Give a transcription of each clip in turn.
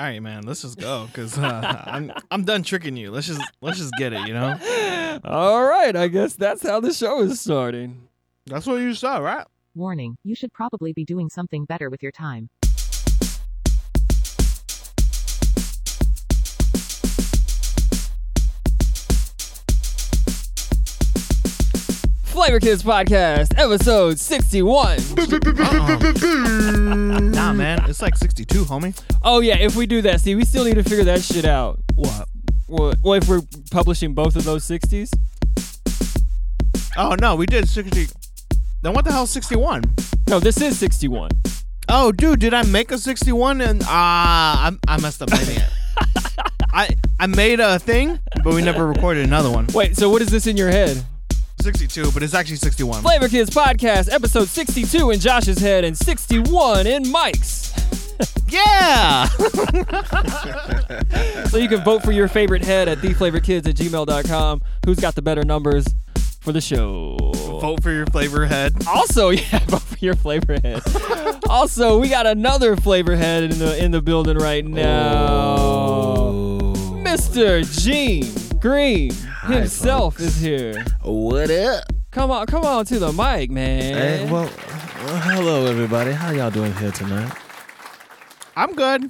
All right, man. Let's just go because uh, I'm I'm done tricking you. Let's just let's just get it. You know. All right, I guess that's how the show is starting. That's what you saw, right? Warning, you should probably be doing something better with your time. Flavor Kids Podcast, episode 61. Nah, man. It's like 62, homie. Oh, yeah, if we do that, see, we still need to figure that shit out. What? Well, well, if we're publishing both of those 60s? Oh no, we did 60. Then what the hell, 61? No, this is 61. Oh, dude, did I make a 61? And ah, I I messed up making it. I I made a thing, but we never recorded another one. Wait, so what is this in your head? 62, but it's actually 61. Flavor Kids Podcast, episode 62 in Josh's head and 61 in Mike's. Yeah. So you can vote for your favorite head at theflavorkids at gmail.com. Who's got the better numbers for the show? Vote for your flavor head. Also, yeah, vote for your flavor head. also, we got another flavor head in the in the building right now. Oh. Mr. Gene Green himself folks. is here. What up? Come on, come on to the mic, man. Hey, well, well, hello everybody. How y'all doing here tonight? I'm good.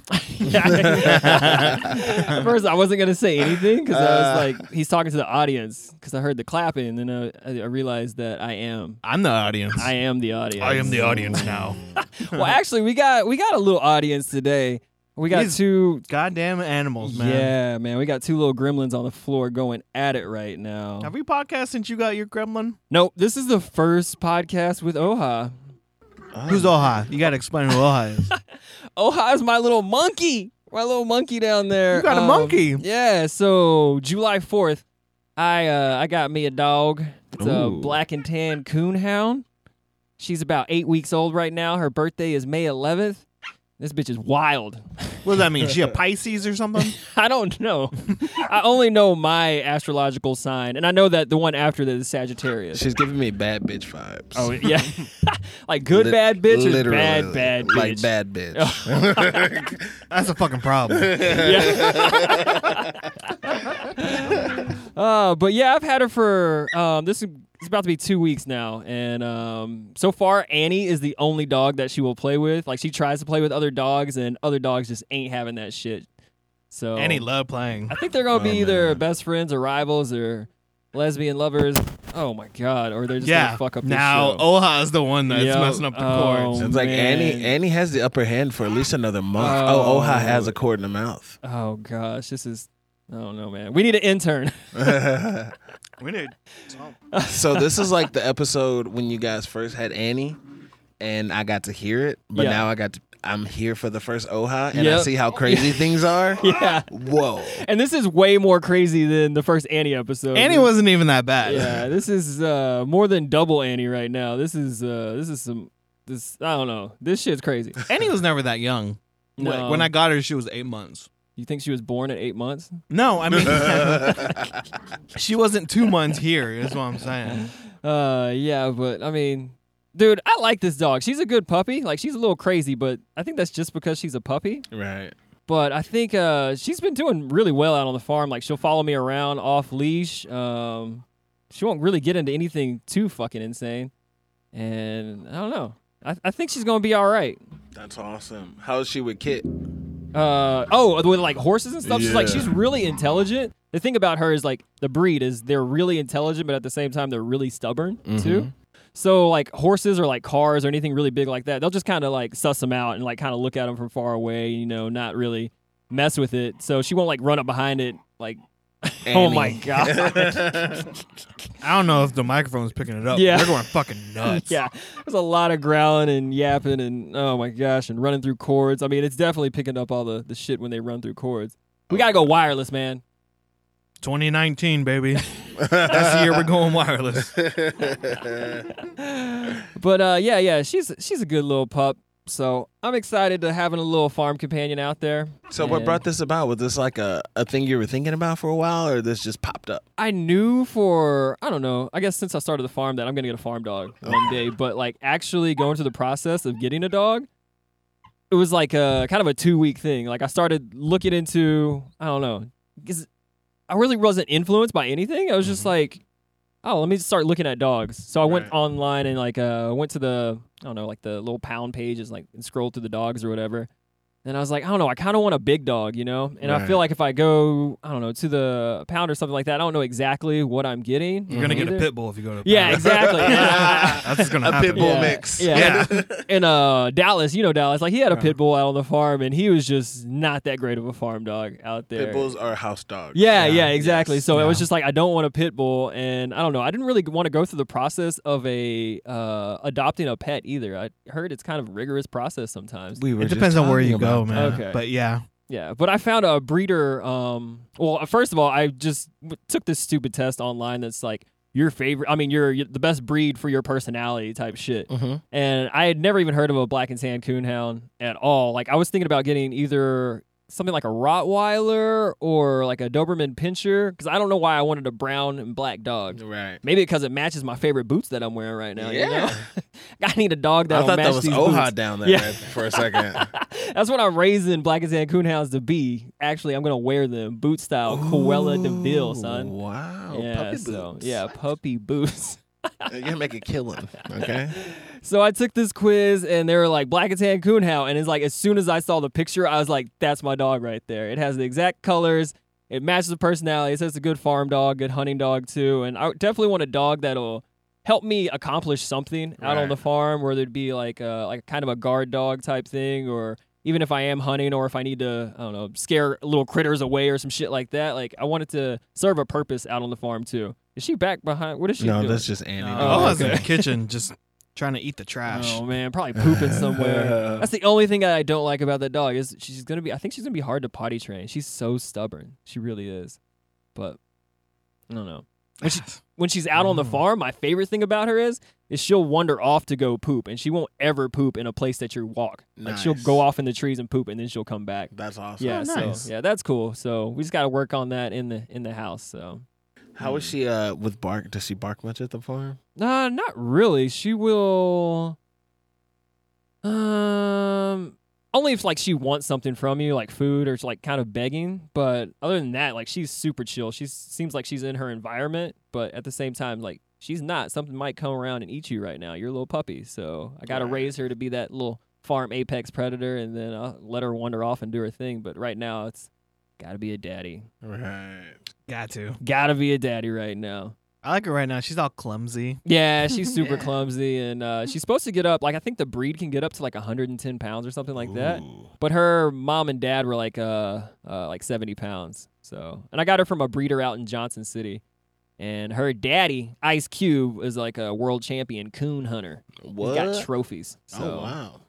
At first, I wasn't gonna say anything because I Uh. was like, he's talking to the audience because I heard the clapping, and then uh, I, I realized that I am, I'm the audience. I am the audience. I am the audience now. well, actually, we got we got a little audience today. We got These two. Goddamn animals, man. Yeah, man, we got two little gremlins on the floor going at it right now. Have we podcast since you got your gremlin? Nope, this is the first podcast with Oha. Who's Oha? You gotta explain who Oha is. Oha is my little monkey. My little monkey down there. You got a Um, monkey? Yeah. So July fourth, I uh, I got me a dog. It's a black and tan coonhound. She's about eight weeks old right now. Her birthday is May eleventh. This bitch is wild. What does that mean? She a Pisces or something? I don't know. I only know my astrological sign, and I know that the one after that is Sagittarius. She's giving me bad bitch vibes. oh yeah, like good Lit- bad bitch or bad bad bitch. Like bad bitch. That's a fucking problem. Uh, but yeah, I've had her for um, this is it's about to be two weeks now, and um, so far Annie is the only dog that she will play with. Like she tries to play with other dogs, and other dogs just ain't having that shit. So Annie love playing. I think they're gonna be Oh, either man. best friends or rivals or lesbian lovers. Oh my god! Or they're just Yeah. gonna fuck up now this. Oha is the one that's Yo, messing up the oh, chords. It's like man. Annie. Annie has the upper hand for at least another month. Oh. Oh, Oha has a cord in the mouth. Oh gosh, this is. I don't know, man. We need an intern. We need. so this is like the episode when you guys first had Annie, and I got to hear it. But Yeah. now I got to. I'm here for the first Oha, and I Yep. see how crazy things are. yeah, Whoa. and this is way more crazy than the first Annie episode. Annie wasn't even that bad. Yeah, this is uh, more than double Annie right now. This is uh, this is some this I don't know. This shit's crazy. Annie was never that young. No. When I got her, she was eight months. You think she was born at eight months? No, I mean, she wasn't two months here. Is what I'm saying. Uh, yeah, but I mean, dude, I like this dog. She's a good puppy. Like she's a little crazy, but I think that's just because she's a puppy. Right. But I think uh, she's been doing really well out on the farm. Like she'll follow me around off leash. Um, she won't really get into anything too fucking insane. And I don't know. I, I think she's gonna be all right. That's awesome. How's she with Kit? Uh oh, with like horses and stuff. She's like Yeah. she's really intelligent. The thing about her is like the breed is they're really intelligent, but at the same time they're really stubborn too. So like horses or like cars or anything really big like that, they'll just kind of like suss them out and like kind of look at them from far away. You know, not really mess with it. So she won't like run up behind it like. Oh my god. I don't know if the microphone's picking it up. Yeah. they're going fucking nuts. yeah, there's a lot of growling and yapping and oh my gosh and running through cords. I mean, it's definitely picking up all the the shit when they run through cords. We gotta go wireless, man. 2019, baby. That's the year we're going wireless. But uh, yeah, yeah, she's she's a good little pup. So I'm excited to having a little farm companion out there. So what brought this about? Was this like a, a thing you were thinking about for a while, or this just popped up? I knew for I don't know. I guess since I started the farm that I'm gonna get a farm dog one day. But like actually going through the process of getting a dog, it was like a kind of a two week thing. Like I started looking into I don't know, I really wasn't influenced by anything. I was just mm-hmm. like, oh, let me start looking at dogs. So I went Right. online and like uh went to the I don't know like the little pound pages like and scrolled through the dogs or whatever. And I was like, I don't know, I kind of want a big dog, you know? And I feel like if I go, I don't know, to the pound or something like that, I don't know exactly what I'm getting. You're gonna get a either. pit bull if you go to. Yeah, Pound. exactly. That's just gonna happen. a happen. pit bull Yeah. mix. Yeah. in uh Dallas, you know Dallas, like he had a Yeah. pit bull out on the farm, and he was just not that great of a farm dog out there. Pit bulls are house dogs. Yeah, Yeah. yeah, exactly. Yes. So it was just like I don't want a pit bull, and I don't know. I didn't really want to go through the process of a uh, adopting a pet either. I heard it's kind of a rigorous process sometimes. We were It depends on where you go, about man. Okay. But yeah, Yeah, but I found a breeder. Um, well, first of all, I just took this stupid test online that's like your favorite. I mean, you're, you're the best breed for your personality type shit. that. Mhm. And I had never even heard of a black and tan coonhound at all. Like I was thinking about getting either something like a Rottweiler or like a Doberman Pinscher because I don't know why I wanted a brown and black dog. Right. Maybe because it matches my favorite boots that I'm wearing right now. You know? Yeah. I need a dog I that'll thought that was Oha boots. down there Yeah. for a second. That's what I'm raising black and tan coonhounds to be. Actually, I'm gonna wear them boot style, Cruella de Vil, son. Wow. yeah, puppy so boots. yeah, puppy boots. You're gonna make a killing. Okay. So I took this quiz and they were like black and tan coonhound, and it's like as soon as I saw the picture, I was like, that's my dog right there. It has the exact colors. It matches the personality. It says it's a good farm dog, good hunting dog too, and I definitely want a dog that'll help me accomplish something out on the farm, whether it be like a, like kind of a guard dog type thing, or even if I am hunting, or if I need to, I don't know, scare little critters away or some shit like that. Like I want it to serve a purpose out on the farm too. Is she back behind? What is she no, doing? that's just Andy. no, Oh, I was in the kitchen just trying to eat the trash. Oh man, probably pooping somewhere. That's the only thing I don't like about that dog is she's gonna be. I think she's gonna be hard to potty train. She's so stubborn. She really is. But I don't know. When, she, when she's out on the Mm. farm, my favorite thing about her is is she'll wander off to go poop, and she won't ever poop in a place that you walk. Like she'll go off in the trees and poop, and then she'll come back. That's awesome. Yeah, Oh, so yeah, that's cool. So we just got to work on that in the in the house. So How is she uh with bark? Does she bark much at the farm? Uh, not really. She will. Um, only if like she wants something from you, like food or like kind of begging. But other than that, like she's super chill. She seems like she's in her environment, but at the same time, like she's not. Something might come around and eat you right now. You're a little puppy, so I gotta Right. raise her to be that little farm apex predator, and then I'll let her wander off and do her thing. But right now, it's gotta be a daddy. Right. Got to. Gotta be a daddy right now. I like her right now. She's all clumsy. Yeah, she's super Yeah. clumsy, and uh, she's supposed to get up. Like I think the breed can get up to like 110 pounds or something like that. But her mom and dad were like uh, uh like 70 pounds. So, and I got her from a breeder out in Johnson City, and her daddy Ice Cube is like a world champion coon hunter. What? He's got trophies. So oh wow.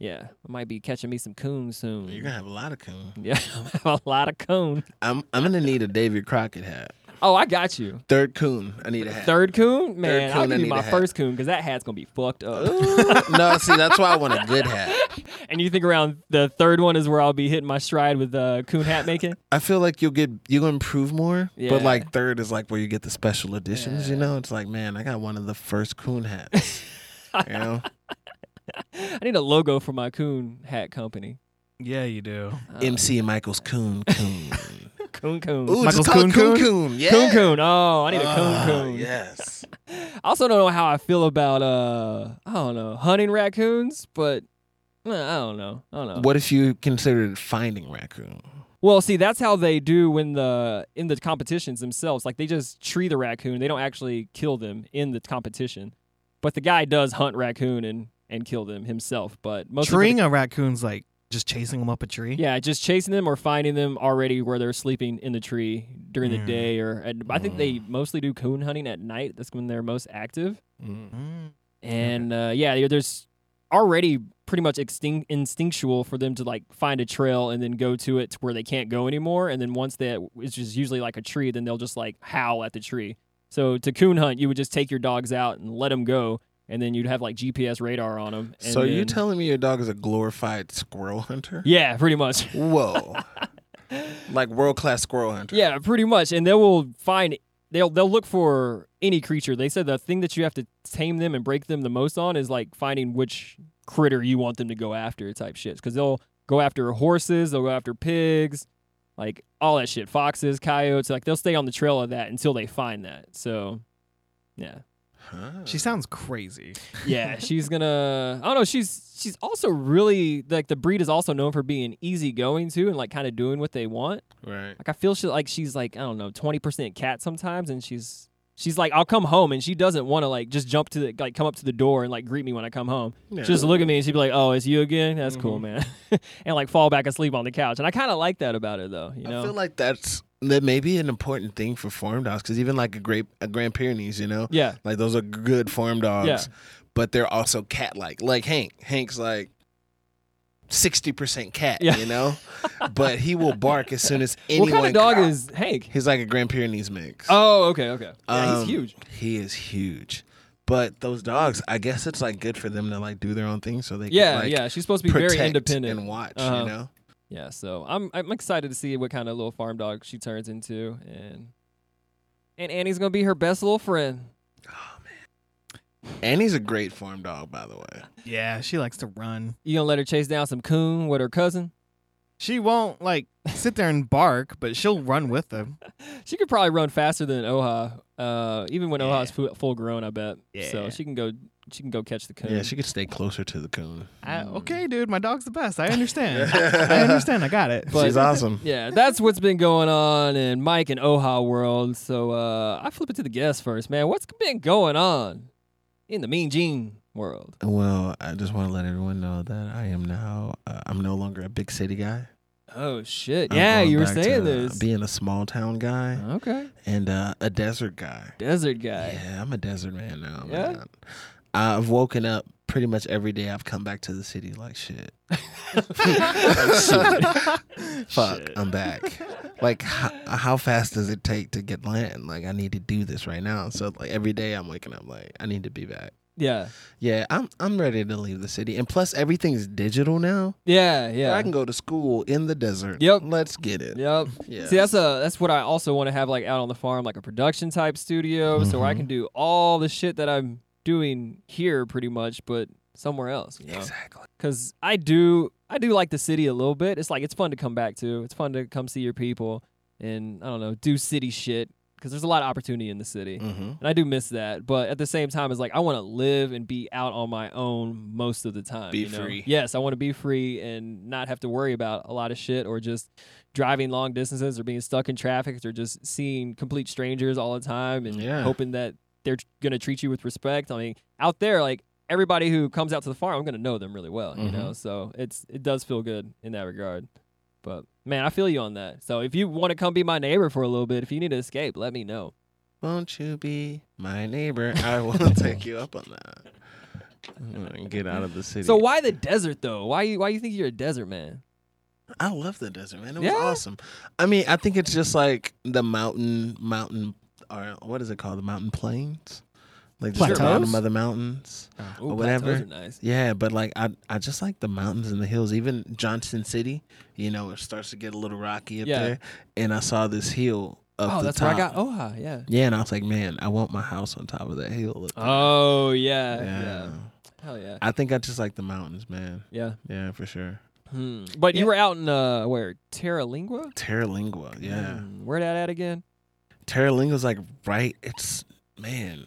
yeah, I might be catching me some coon soon. You're gonna have a lot of coon. yeah, a lot of coon. I'm I'm gonna need a David Crockett hat. Oh, I got you. Third coon. I need a hat. Third coon, man. coon, I'll I give you need my hat. first coon because that hat's gonna be fucked up. No, see, that's why I want a good hat. And you think around the third one is where I'll be hitting my stride with uh, coon hat making? I feel like you'll get you'll improve more, Yeah. but like third is like where you get the special editions. You know, it's like man, I got one of the first coon hats. you know, I need a logo for my coon hat company. Yeah, you do. Uh, MC Michael's coon coon. Coon coon. Ooh, Michael's just call Coon it coon Coon? coon. Yeah. Coon coon. Oh, I need a coon Ah, coon. Yes. I also don't know how I feel about uh I don't know hunting raccoons, but uh, I don't know. I don't know. What if you considered finding raccoon? Well, see, that's how they do when the in the competitions themselves. Like they just tree the raccoon. They don't actually kill them in the competition. But the guy does hunt raccoon and and kill them himself. But most of the- Treeing a raccoon's like just chasing them up a tree. Yeah, just chasing them or finding them already where they're sleeping in the tree during the Mm. day, or and I think they mostly do coon hunting at night. That's when they're most active. Mm. And uh, yeah, there's already pretty much extin- instinctual for them to like find a trail and then go to it to where they can't go anymore. And then once that it's just usually like a tree, then they'll just like howl at the tree. So to coon hunt, you would just take your dogs out and let them go, and then you'd have like GPS radar on them. So you telling me your dog is a glorified squirrel hunter? Yeah, pretty much. Whoa. like world class squirrel hunter. Yeah, pretty much. And they will find they'll they'll look for any creature. They said the thing that you have to tame them and break them the most on is like finding which critter you want them to go after type shit. Because they'll go after horses, they'll go after pigs, like all that shit, foxes, coyotes. Like they'll stay on the trail of that until they find that. So, yeah, Huh. She sounds crazy. yeah, she's gonna. I don't know. She's she's also really like the breed is also known for being easygoing too, and like kind of doing what they want. right. Like I feel she like she's like I don't know twenty percent cat sometimes, and she's she's like I'll come home and she doesn't want to like just jump to the like come up to the door and like greet me when I come home. Yeah. She'll just look at me and she'd be like, "Oh, it's you again? That's cool, Mhm. man," and like fall back asleep on the couch. And I kind of like that about her though. You know? I feel like that's that may be an important thing for farm dogs because even like a great a Grand Pyrenees, you know, yeah, like those are good farm dogs, Yeah. but they're also cat like. Like Hank, Hank's like sixty percent cat, Yeah. you know, but he will bark as soon as anyone. what kind of dog co- is Hank? He's like a Grand Pyrenees mix. Oh, okay, okay. Yeah, Um, he's huge. He is huge. But those dogs, I guess it's like good for them to like do their own thing, so they Yeah, can, like, yeah. She's supposed to be very independent. and watch. Uh-huh. You know, Yeah, so I'm I'm excited to see what kind of little farm dog she turns into, and and Annie's gonna be her best little friend. Annie's a great farm dog, by the way. Yeah, she likes to run. You gonna let her chase down some coon with her cousin? She won't like sit there and bark, but she'll run with them. She could probably run faster than Oha, uh, even when Yeah. Oha's fu- full grown. I bet. Yeah. So she can go. She can go catch the coon. Yeah, she could stay closer to the coon. I, okay, dude, my dog's the best. I understand. I understand. I got it. But- She's awesome. Yeah, that's what's been going on in Mike and Oha world. So uh, I flip it to the guest first, man. What's been going on in the Mean Gene world? Well, I just want to let everyone know that I am now. Uh, I'm no longer a big city guy. Oh shit! I'm yeah, you were saying to this. Being a small town guy okay, and uh, a desert guy. desert guy. Yeah, I'm a desert man now. Yeah? Man. I've woken up pretty much every day. I've come back to the city like shit. Fuck, Shit. I'm back. Like, how, how fast does it take to get land? Like, I need to do this right now. So, like, every day I'm waking up like, I need to be back. Yeah, Yeah, I'm I'm ready to leave the city. And plus, everything's digital now. yeah, yeah. I can go to school in the desert. Yep. Let's get it. Yep. Yeah. See, that's a that's what I also want to have like out on the farm, like a production type studio, so where I Mhm. can do all the shit that I'm doing here, pretty much, but somewhere else. You know? Exactly. because I do I do like the city a little bit. It's like it's fun to come back to. It's fun to come see your people and I don't know do city shit because there's a lot of opportunity in the city. Mm-hmm. And I do miss that, but at the same time, it's like I want to live and be out on my own most of the time. Be you know? free. Yes, I want to be free and not have to worry about a lot of shit or just driving long distances or being stuck in traffic or just seeing complete strangers all the time and Yeah. hoping that they're gonna treat you with respect. I mean, out there, like everybody who comes out to the farm, I'm gonna know them really well. You Mhm. know, so it's it does feel good in that regard. But man, I feel you on that. So if you want to come be my neighbor for a little bit, if you need to escape, let me know. Won't you be my neighbor? I will take you up on that. Get out of the city. So why the desert though? Why you why you think you're a desert man? I love the desert, man. It was Yeah? awesome. I mean, I think it's just like the mountain, mountain, or what is it called? The mountain plains, like just the Plateaus? bottom of the mountains. Ooh, Or whatever. plateaus are nice. Yeah, but like I, I just like the mountains and the hills. Even Johnson City, you know, it starts to get a little rocky up Yeah. there. And I saw this hill up Oh, the that's top. where I got Oha. Yeah. Yeah, and I was like, man, I want my house on top of that hill. up there. Oh yeah, yeah. yeah. Hell yeah. I think I just like the mountains, man. Yeah. Yeah, for sure. Hmm. But Yeah. you were out in uh where Terlingua? Terlingua, yeah. Hmm. Where that at again? Terlingua's like right. It's man,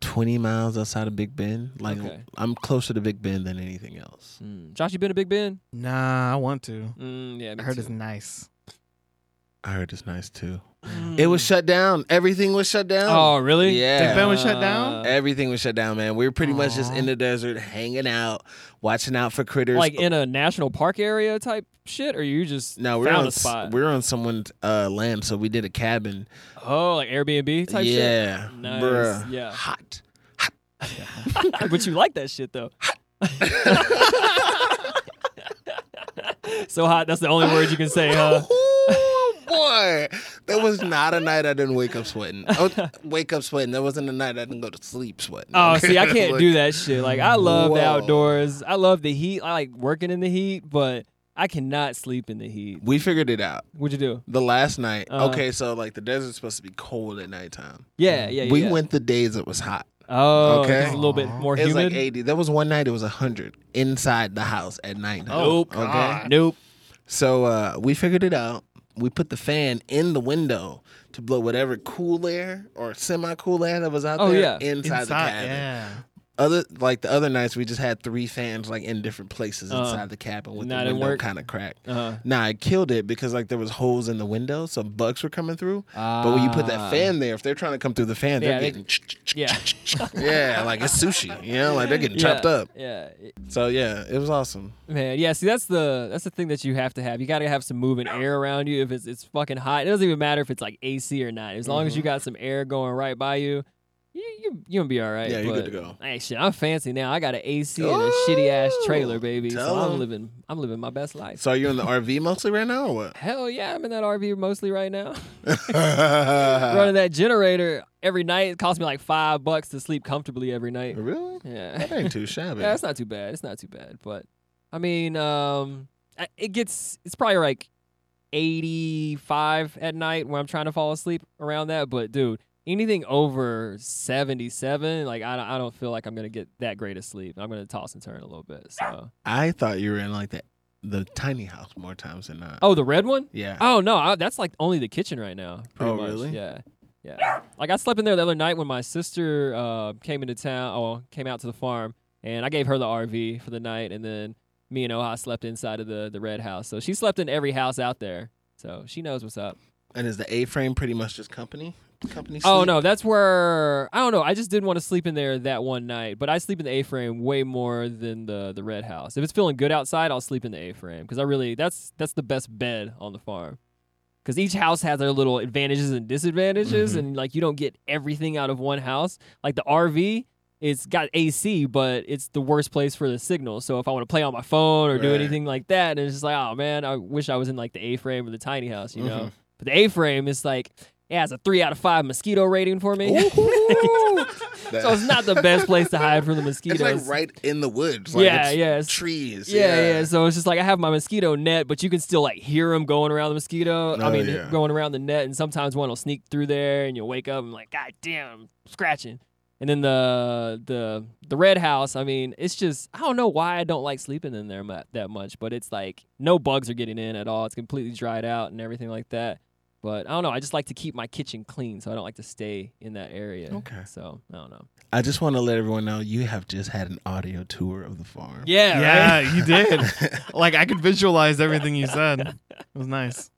twenty miles outside of Big Bend. Like Okay. I'm closer to Big Bend than anything else. Hmm. Josh, you been to Big Bend? Nah, I want to. Mm, yeah, me I heard too. it's nice. I heard it's nice too. It was shut down. Everything was shut down. Oh, really? Yeah. Big Bend was shut down? Uh, Everything was shut down, man. We were pretty much just in the desert, hanging out, watching out for critters. like in a national park area type shit, or you just no, we're found on a spot? we were on someone's uh, land, so we did a cabin. oh, like Airbnb type shit. yeah, Nice, bruh, yeah. hot. but you like that shit though. so hot. That's the only word you can say, huh? Boy, there was not a night I didn't wake up sweating. Oh, wake up sweating. There wasn't a night I didn't go to sleep sweating. Oh, see, I can't Like, do that shit. Like, I love the outdoors. I love the heat. I like working in the heat, but I cannot sleep in the heat. We figured it out. What'd you do? The last night, Uh-huh. okay, so like the desert's supposed to be cold at nighttime. Yeah, yeah, yeah. we yeah. went the days it was hot. Oh, Okay. it's a little bit more It was humid. like 80. There was one night it was 100 inside the house at night. Oh, okay. Nope. So uh, we figured it out. We put the fan in the window to blow whatever cool air or semi cool air that was out Oh, there yeah. inside, the cabin. yeah. Other like the other nights, we just had three fans like in different places Uh, inside the cabin with the window kind of cracked. Uh, Nah, I killed it because like there was holes in the window, so bugs were coming through. But when you put that Ah. fan there, if they're trying to come through the fan, Yeah, they're they- getting yeah, yeah, like it's sushi. You know, like they're getting chopped yeah, up. Yeah, So yeah, it was awesome. man. Yeah, see, that's the that's the thing that you have to have. You got to have some moving air around you. If it's it's fucking hot, it doesn't even matter if it's like AC or not. As long as you got some air going right by you, you you gonna be all right. Yeah, you're good to go. Hey, shit, I'm fancy now. I got an AC and a shitty ass trailer, baby. So 'em. I'm living I'm living my best life. So you're in the RV mostly right now or what? Hell yeah, I'm in that RV mostly right now. Running that generator every night. It costs me like five bucks to sleep comfortably every night. really? Yeah. That ain't too shabby. Yeah, it's not too bad. It's not too bad. But I mean, um, I- it gets it's probably like eighty five at night when I'm trying to fall asleep around that. But dude, anything over seventy seven, like I don't, I don't feel like I'm gonna get that great of sleep. I'm gonna toss and turn a little bit. So I thought you were in like the the tiny house more times than not. oh, the red one. Yeah. Oh no, I, that's like only the kitchen right now. Pretty Oh, much. really? Yeah. Yeah. Like I slept in there the other night when my sister uh, came into town or came out to the farm and I gave her the RV for the night and then me and Oha slept inside of the, the red house. So she slept in every house out there. So she knows what's up. And is the A frame pretty much just company? Company Oh no, that's where I don't know. I just didn't want to sleep in there that one night, but I sleep in the A-frame way more than the the red house. If it's feeling good outside, I'll sleep in the A-frame because I really that's that's the best bed on the farm. Because each house has their little advantages and disadvantages, Mhm. and like you don't get everything out of one house. Like the RV, it's got AC, but it's the worst place for the signal. So if I want to play on my phone or do anything like that, and it's just like, oh man, I wish I was in like the A-frame or the tiny house, you know. Mhm. But the A-frame is like it has a three out of five mosquito rating for me. Ooh. so it's not the best place to hide from the mosquitoes. It's like right in the woods. Like Yeah, it's yeah, it's- Trees. yeah, yeah, So it's just like I have my mosquito net, but you can still like hear them going around the mosquito. I Oh, mean, yeah. going around the net, and sometimes one will sneak through there, and you'll wake up and like, God damn, I'm scratching. And then the the the red house. I mean, it's just I don't know why I don't like sleeping in there that much, but it's like no bugs are getting in at all. It's completely dried out and everything like that. But I don't know. I just like to keep my kitchen clean, so I don't like to stay in that area. Okay. So I don't know. I just want to let everyone know you have just had an audio tour of the farm. Yeah. Yeah, Right? you did. like I could visualize everything you said. It was nice.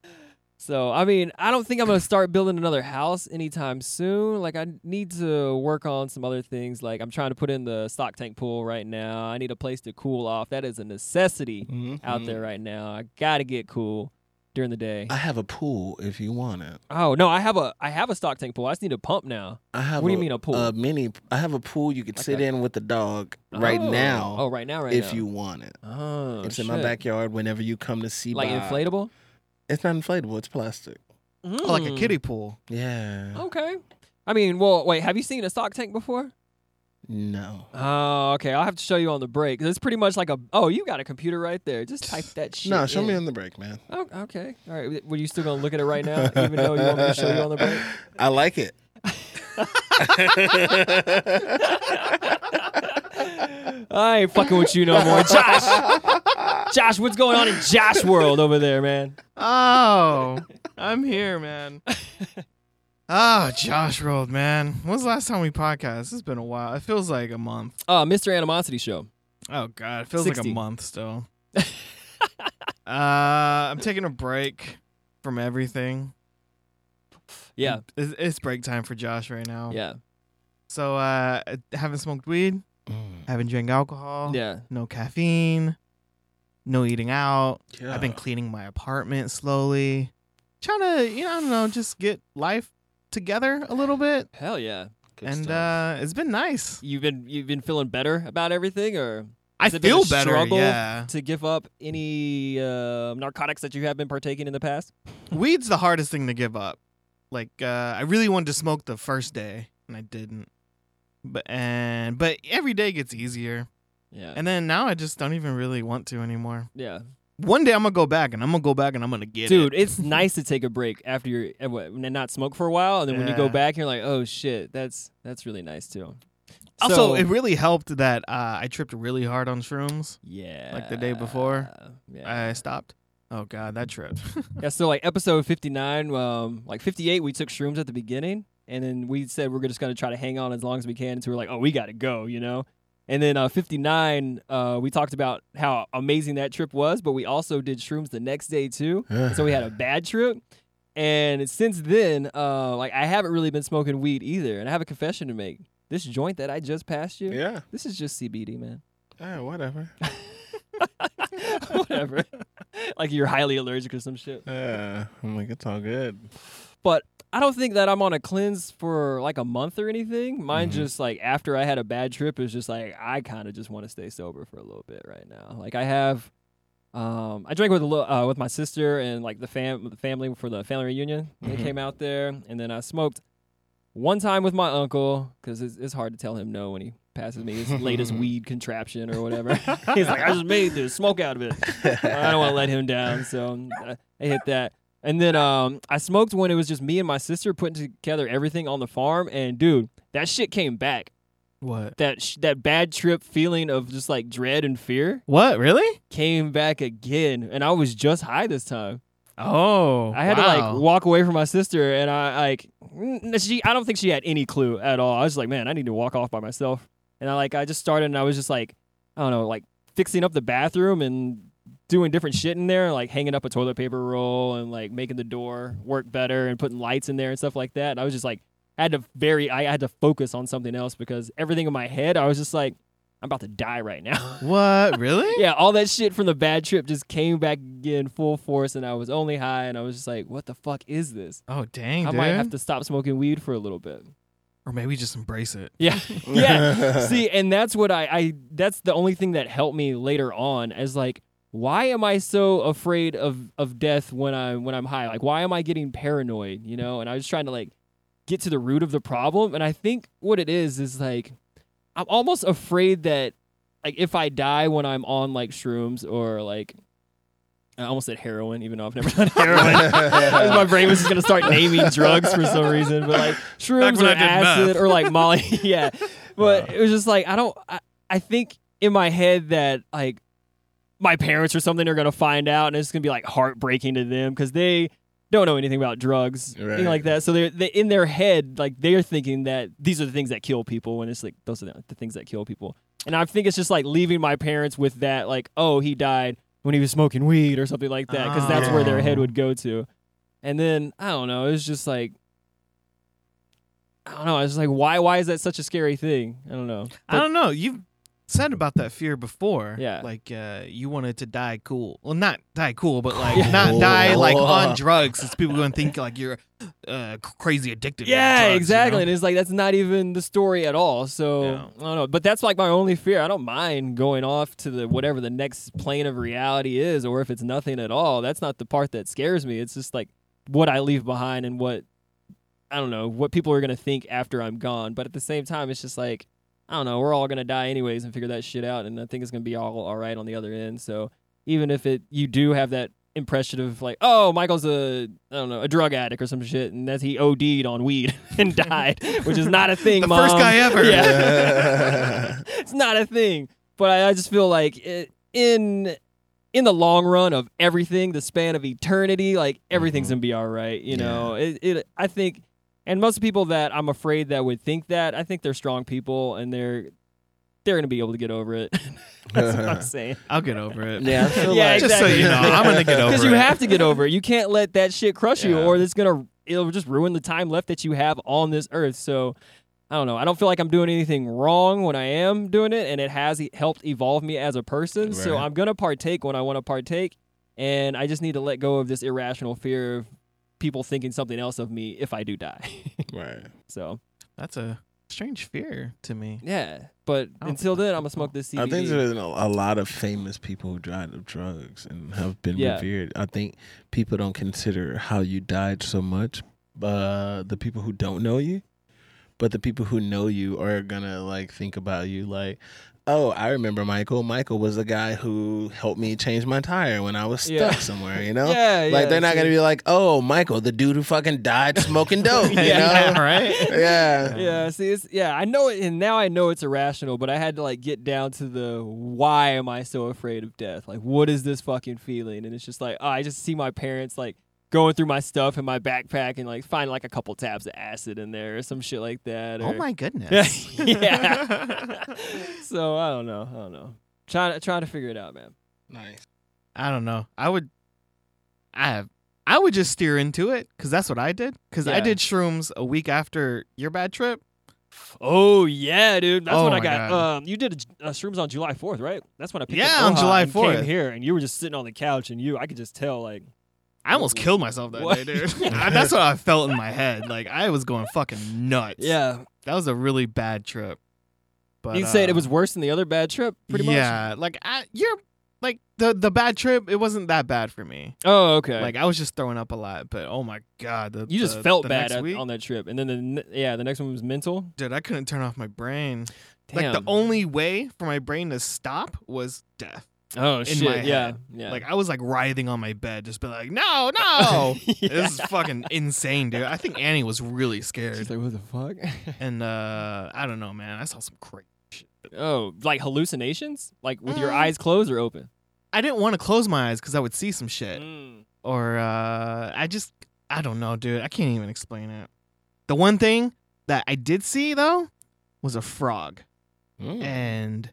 So I mean, I don't think I'm gonna start building another house anytime soon. Like I need to work on some other things. Like I'm trying to put in the stock tank pool right now. I need a place to cool off. That is a necessity Mhm. out there right now. I gotta get cool during the day. I have a pool if you want it. Oh no, I have a I have a stock tank pool. I just need a pump now. I have. What do you mean a pool? A mini. I have a pool you could sit in with the dog right Oh. now. Oh, right now, right if now. you want it. Oh, it's in my backyard whenever you come to see. Like Bob. inflatable. It's not inflatable. It's plastic. like a Mm. kiddie pool. Yeah. Okay. I mean, well, wait. Have you seen a stock tank before? No. Oh, okay. I'll have to show you on the break. It's pretty much like a. Oh, you got a computer right there. Just type that shit. No, show me on the break, man. Oh, okay. All right. Were you still gonna look at it right now, even though you want me to show you on the break? I like it. I ain't fucking with you no more, Josh. Josh, what's going on in Josh world over there, man? Oh, I'm here, man. Oh, Josh Rolled, man. When's the last time we podcast? It's been a while. It feels like a month. Uh, Mr. Animosity Show. Oh God, it feels like a month still. uh, I'm taking a break from everything. Yeah, It's, it's break time for Josh right now. yeah, So, uh, haven't smoked weed, Mm. haven't drank alcohol, yeah. no caffeine, no eating out. Yeah. I've been cleaning my apartment slowly, trying to, you know, I don't know, just get life together a little bit. Hell yeah. Good and stuff. uh, it's been nice. You've been you've been feeling better about everything, or I Has it been feel better. Yeah, to give up any uh, narcotics that you have been partaking in the past? weed's the hardest thing to give up. Like, uh, I really wanted to smoke the first day, and I didn't. But and but every day gets easier, Yeah, and then now I just don't even really want to anymore. yeah. One day I'm gonna go back, and I'm gonna go back, and I'm gonna get Dude, it. Dude, it's nice to take a break after you're what, and not smoke for a while, and then when you go back, you're like, oh shit, that's that's really nice too. Also, So- it really helped that uh, I tripped really hard on shrooms. Yeah. Like the day before? Yeah. I stopped. Oh god, that trip. yeah. So like episode 59, um, like 58, we took shrooms at the beginning, and then we said we're just gonna try to hang on as long as we can until we're like, oh, we gotta go, you know. And then uh, 59, uh, we talked about how amazing that trip was, but we also did shrooms the next day too. so we had a bad trip. And since then, uh, like I haven't really been smoking weed either. And I have a confession to make. This joint that I just passed you, yeah. this is just CBD, man. Yeah, whatever. Whatever. like you're highly allergic or some shit. Yeah, I'm like it's all good. But I don't think that I'm on a cleanse for like a month or anything. Mine Mhm. just like after I had a bad trip is just like I kind of just want to stay sober for a little bit right now. Like I have um I drank with a little, uh, with my sister and like the fam the family for the family reunion. They Mhm. came out there and then I smoked one time with my uncle cuz it's, it's hard to tell him no when he passes me his latest weed contraption or whatever. He's like I just made this smoke out of it. I don't want to let him down, so I, I hit that. And then um, I smoked when it was just me and my sister putting together everything on the farm, and dude, that shit came back. what? That sh- that bad trip feeling of just like dread and fear What? Really? came back again, and I was just high this time. Oh, I had wow. to like walk away from my sister, and I like she. I don't think she had any clue at all. I was like, man, I need to walk off by myself. And I like I just started, and I was just like, I don't know, like fixing up the bathroom and doing different shit in there, like hanging up a toilet paper roll and like making the door work better and putting lights in there and stuff like that. And I was just like, I had to very, I had to focus on something else because everything in my head, I was just like, I'm about to die right now. What? Really? yeah, all that shit from the bad trip just came back again full force, and I was only high, and I was just like, what the fuck is this? Oh dang, I dude. might have to stop smoking weed for a little bit. or maybe just embrace it. Yeah, yeah. See, and that's what I, I, that's the only thing that helped me later on. As like, why am I so afraid of of death when I when I'm high? Like, why am I getting paranoid? You know? And I was trying to like get to the root of the problem, and I think what it is is like, I'm almost afraid that like if I die when I'm on like shrooms or like. I almost said heroin, even though I've never done heroin. My brain was just gonna start naming drugs for some reason, but like shrooms or acid or like Molly. yeah, but it was just like I don't. I, I think in my head that like my parents or something are gonna find out, and it's gonna be like heartbreaking to them because they don't know anything about drugs, anything like that. So they're they, in their head, like they're thinking that these are the things that kill people, and it's like those are the, the things that kill people. And I think it's just like leaving my parents with that, like, oh, he died when he was smoking weed or something like that, because that's where their head Oh. would go to. And then I don't know, it was just like I don't know. I was like, why? Why is that such a scary thing? I don't know. I don't know. You've said about that fear before. Yeah. Like uh, you wanted to die cool. Well, not die cool, but like Yeah. not die like on drugs. It's people going to think like you're uh, crazy addicted. to Yeah, drugs, you exactly. know? And it's like that's not even the story at all. So Yeah. I don't know. But that's like my only fear. I don't mind going off to the whatever the next plane of reality is, or if it's nothing at all. That's not the part that scares me. It's just like what I leave behind and what I don't know what people are gonna think after I'm gone. But at the same time, it's just like I don't know. We're all gonna die anyways and figure that shit out. And I think it's gonna be all all right on the other end. So even if it you do have that impression of like, oh, Michael's a I don't know a drug addict or some shit, and that he OD'd on weed and died, which is not a thing. The first guy ever. Yeah, it's not a thing. But I, I just feel like it, in in the long run of everything, the span of eternity, like everything's Mm-hmm. gonna be all right. You know, it, it. I think, and most people that I'm afraid that would think that, I think they're strong people and they're they're gonna be able to get over it. That's what I'm saying. I'll get over it. Yeah, I feel Yeah, like Just so you know, exactly. I'm gonna get over it Because you have to get over it. You can't let that shit crush you, or it's gonna it'll just ruin the time left that you have on this earth. So. I don't know. I don't feel like I'm doing anything wrong when I am doing it, and it has e- helped evolve me as a person. So I'm gonna partake when I want to partake, and I just need to let go of this irrational fear of people thinking something else of me if I do die. right. so That's a strange fear to me. yeah, but until then, I'm gonna smoke this CBD. I think there's a, a lot of famous people who died of drugs and have been Yeah. revered. I think people don't consider how you died so much. Uh, the people who don't know you, but the people who know you are gonna like think about you like, Oh, I remember Michael. Michael was the guy who helped me change my tire when I was stuck Yeah. somewhere, you know? Yeah, yeah. like they're not gonna be like, "Oh, Michael, the dude who fucking died smoking dope." you Yeah, know? right? Yeah. Yeah, see, it's yeah, I know it, and now I know it's irrational, but I had to like get down to the why am I so afraid of death? Like, what is this fucking feeling? And it's just like, oh, I just see my parents like going through my stuff in my backpack and like find like a couple tabs of acid in there or some shit like that. Oh my goodness. yeah. so I don't know, I don't know. Trying to trying to figure it out, man. Nice. I don't know. I would, I have, I would just steer into it because that's what I did. Because I did shrooms a week after your bad trip. Oh yeah, dude. That's Oh when I got. Um, you did uh, shrooms on July fourth, right? That's when I picked Yeah, up on Oha July and came 4th. here, and you were just sitting on the couch, and you, I could just tell, like, I almost killed myself that day, dude. That's what I felt in my head. Like I was going fucking nuts. yeah. that was a really bad trip. But you said uh, it was worse than the other bad trip, pretty much. yeah, like I, you're like the the bad trip. It wasn't that bad for me. Oh, okay. Like I was just throwing up a lot, but oh my god, the, you just the- felt the bad at, on that trip, and then the yeah, the next one was mental. dude. I couldn't turn off my brain. Damn. Like the only way for my brain to stop was death. Oh in shit, my yeah, head. yeah. Like I was like writhing on my bed, just be like, no, no. Yeah. This is fucking insane, dude. I think Annie was really scared. She's like, what the fuck? and uh I don't know, man. I saw some crazy shit. oh, like hallucinations, like with your Mm. eyes closed or open. I didn't want to close my eyes because I would see some shit. Mm. Or uh I just I don't know, dude. I can't even explain it. The one thing that I did see though was a frog. Mm. And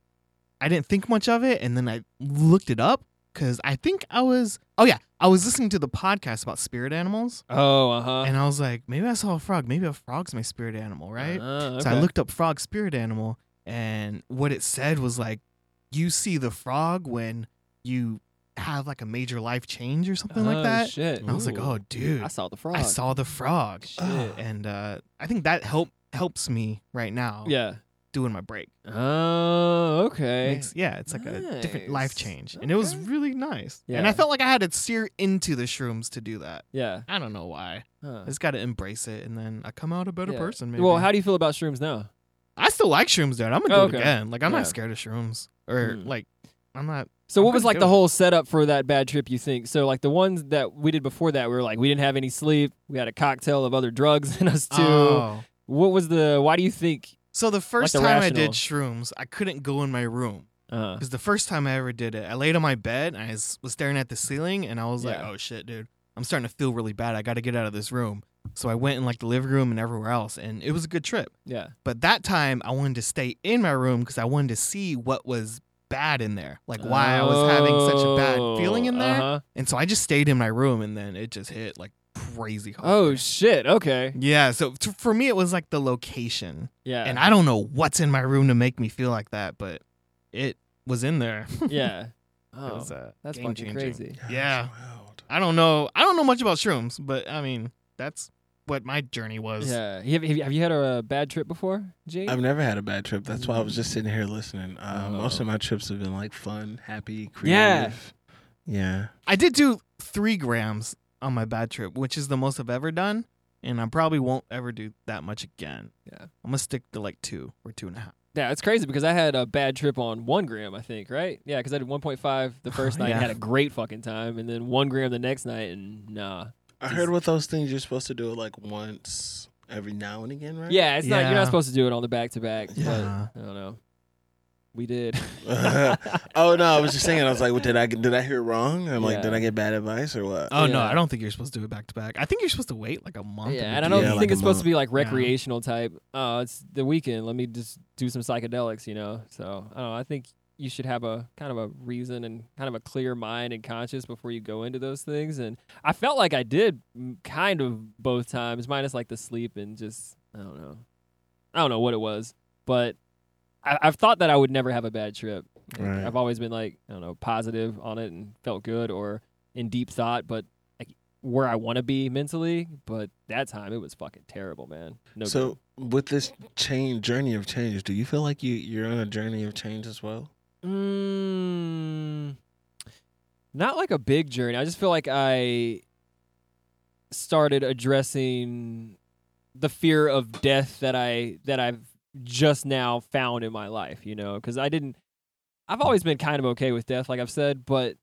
I didn't think much of it and then I looked it up cuz I think I was Oh yeah, I was listening to the podcast about spirit animals Oh, uh huh. and I was like, maybe I saw a frog. Maybe a frog's my spirit animal, right? Uh, So I looked up frog spirit animal, and what it said was like, you see the frog when you have like a major life change or something Oh, like that. Shit. And I was like, oh, dude, I saw the frog. I saw the frog, Shit. and uh, I think that help helps me right now. yeah. Doing my break. Oh, okay. Makes, yeah, it's like a different life Nice. change, and it was really nice. Yeah. And I felt like I had to steer into the shrooms to do that. yeah. I don't know why. Huh. I just got to embrace it, and then I come out a better Yeah. person. Maybe. Well, how do you feel about shrooms now? I still like shrooms, dude. I'm gonna do Oh, it again. Like I'm Yeah. not scared of shrooms, or Mm. like I'm not. So I'm what was like the whole setup for that bad trip? You think so? Like the ones that we did before that, we were like we didn't have any sleep. We had a cocktail of other drugs in us too. Oh. What was the? Why do you think? So the first the time I did shrooms, I couldn't go in my room Uh, because the first time I ever did it, I laid on my bed and I was staring at the ceiling, and I was like, "Oh shit, dude, I'm starting to feel really bad. I got to get out of this room." So I went in like the living room and everywhere else, and it was a good trip. yeah. But that time, I wanted to stay in my room because I wanted to see what was bad in there, like why I was having such a bad feeling in there. Uh-huh. And so I just stayed in my room, and then it just hit like crazy hard. Oh shit. Okay. yeah. So t- for me, it was like the location, Yeah. and I don't know what's in my room to make me feel like that, but it was in there. yeah. Oh, was, uh, that's game fucking changing. crazy. Yeah. Wild. I don't know. I don't know much about shrooms, but I mean, that's what my journey was. Yeah. Have, have, you- have you had a, bad trip before, Jake? I've never had a bad trip. That's why I was just sitting here listening. Uh, Most Oh. of my trips have been like fun, happy, creative. Yeah. creative. Yeah. I did do three grams on my bad trip, which is the most I've ever done, and I probably won't ever do that much again. Yeah. I'm gonna stick to like two or two and a half. Yeah, it's crazy because I had a bad trip on one gram, I think, right? Yeah, because I did 1.5 the first night and had a great fucking time, and then one gram the next night, and nah. I heard with those things you're supposed to do it like once every now and again, right? Yeah, it's not. You're not supposed to do it on the back to back. Yeah. I don't know. We did. oh no, I was just saying. I was like, well, did I did I hear wrong? I'm like, Yeah. did I get bad advice or what? Oh no, Yeah. I don't think you're supposed to do it back to back. I think you're supposed to wait like a month. yeah, and I don't Yeah, think like it's a supposed to be like Yeah. recreational type. Oh, it's the weekend. Let me just do some psychedelics, you know. So I don't know. I think you should have a kind of a reason and kind of a clear mind and conscience before you go into those things. And I felt like I did mm, kind of both times, minus like the sleep and just I don't know. I don't know what it was, but I, I've thought that I would never have a bad trip. Like, Right. I've always been like I don't know positive on it and felt good or in deep thought, but like where I want to be mentally. But that time it was fucking terrible, man. No. so with this change journey of change, do you feel like you you're on a journey of change as well? good. Mm, not like a big journey. I just feel like I started addressing the fear of death that I that I've just now found in my life. You know, because I didn't I've always been kind of okay with death, like I've said, but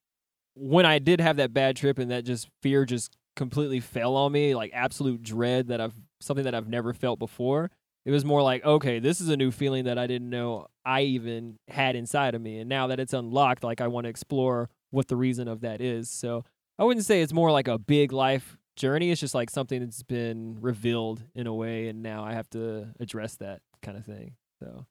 when I did have that bad trip and that just fear just completely fell on me, like absolute dread that I've something that I've never felt before. It was more like, okay, this is a new feeling that I didn't know I even had inside of me. And now that it's unlocked, like I want to explore what the reason of that is. So I wouldn't say it's more like a big life journey. It's just like something that's been revealed in a way, and now I have to address that kind of thing. So,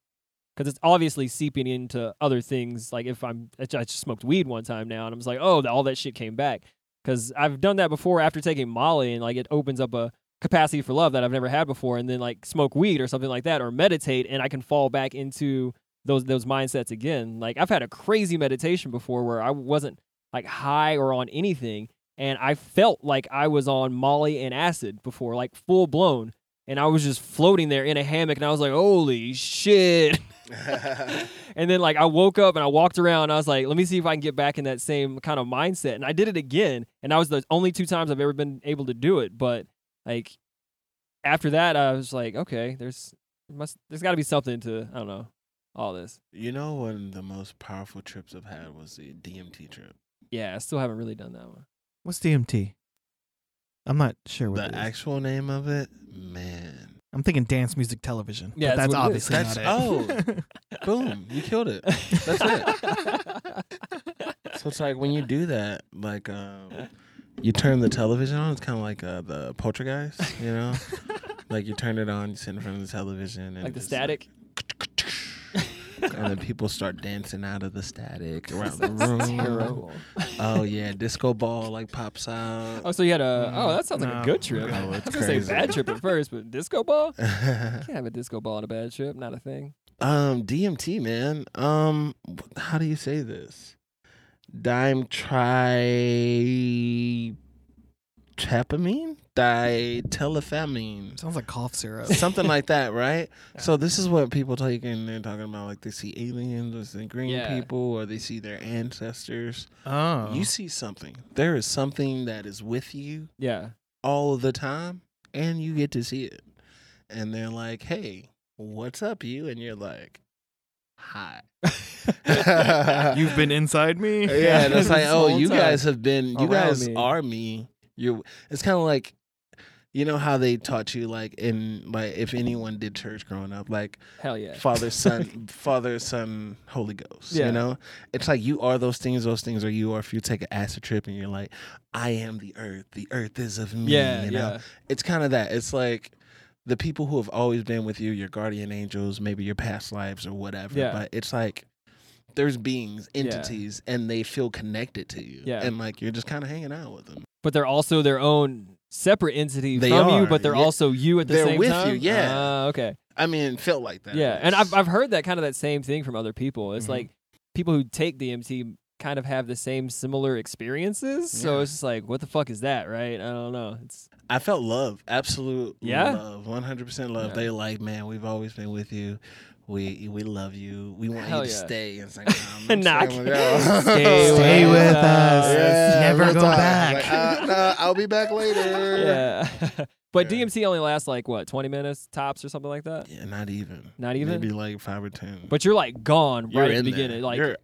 because it's obviously seeping into other things. Like if I'm, I just smoked weed one time now, and I'm just like, oh, all that shit came back. Because I've done that before after taking Molly, and like it opens up a capacity for love that I've never had before, and then like smoke weed or something like that, or meditate, and I can fall back into those those mindsets again. Like I've had a crazy meditation before where I wasn't like high or on anything, and I felt like I was on Molly and acid before, like full blown, and I was just floating there in a hammock, and I was like, holy shit. and then like I woke up and I walked around. And I was like, let me see if I can get back in that same kind of mindset. And I did it again, and that was the only two times I've ever been able to do it. But like after that, I was like, okay, there's must there's got to be something to I don't know all this. You know, one of the most powerful trips I've had was the DMT trip. Yeah, I still haven't really done that one. What's DMT? I'm not sure what The it is. actual name of it, man. I'm thinking dance music television. Yeah, that's that's, what it is. obviously That's- not it. Oh, Boom, you killed it. That's it. So it's like when you do that, like um, you turn the television on. It's kind of like uh, the Poltergeist, you know. like you turn it on, you sit in front of the television, and like the it's static. and then people start dancing out of the static around the room. Oh yeah, disco ball like pops out. Oh, so you had a oh that sounds like a good trip. Oh, I it's was gonna say bad trip at first, but disco ball. you Can't have a disco ball on a bad trip. Not a thing. um, DMT, man. Um, how do you say this? Dime tri tryptamine, ditelifamine. Sounds like cough syrup. Something like that, right? So this is what people take and they're talking about, like they see aliens, or see green Yeah. people, or they see their ancestors. Oh, You see something. There is something that is with you Yeah. all the time, and you get to see it. And they're like, "Hey, what's up, you?" And you're like, "Hi." you've been inside me. yeah, and it's like, oh, you time. guys have been, you Around guys me. are me. You're. It's kind of like, you know how they taught you, like in like if anyone did church growing up, like Hell yeah. Father, Son, Father, Son, Holy Ghost. Yeah. You know, it's like you are those things. Those things are you. Or if you take an acid trip and you're like, I am the earth. The earth is of me. Yeah. you know? Yeah. it's kind of that. It's like the people who have always been with you, your guardian angels, maybe your past lives or whatever. Yeah. But it's like there's beings, entities, and they feel connected to you. Yeah. And like you're just kind of hanging out with them. But they're also their own separate entity They from you, but they're yeah. also you at the They're same with time. you, yeah. Ah, okay. I mean, it felt like that. Yeah, and I've I've heard that kind of that same thing from other people. It's Mhm. like people who take DMT kind of have the same similar experiences. So it's just like, what the fuck is that, right? I don't know. It's I felt love, absolute Yeah? love, one hundred percent love. Yeah. They like, man, we've always been with you. We we love you. We want Hell you to yeah. stay. And it's like, nah, I'm Nah, staying with y'all. stay Stay with with us. us. Yeah, Never real go talk. back. Like, uh, nah, I'll be back later. yeah. but Yeah. DMT only lasts like what, twenty minutes tops or something like that. Yeah, not even. Not even. Maybe like five or ten. But you're like gone right at in the beginning, like You're-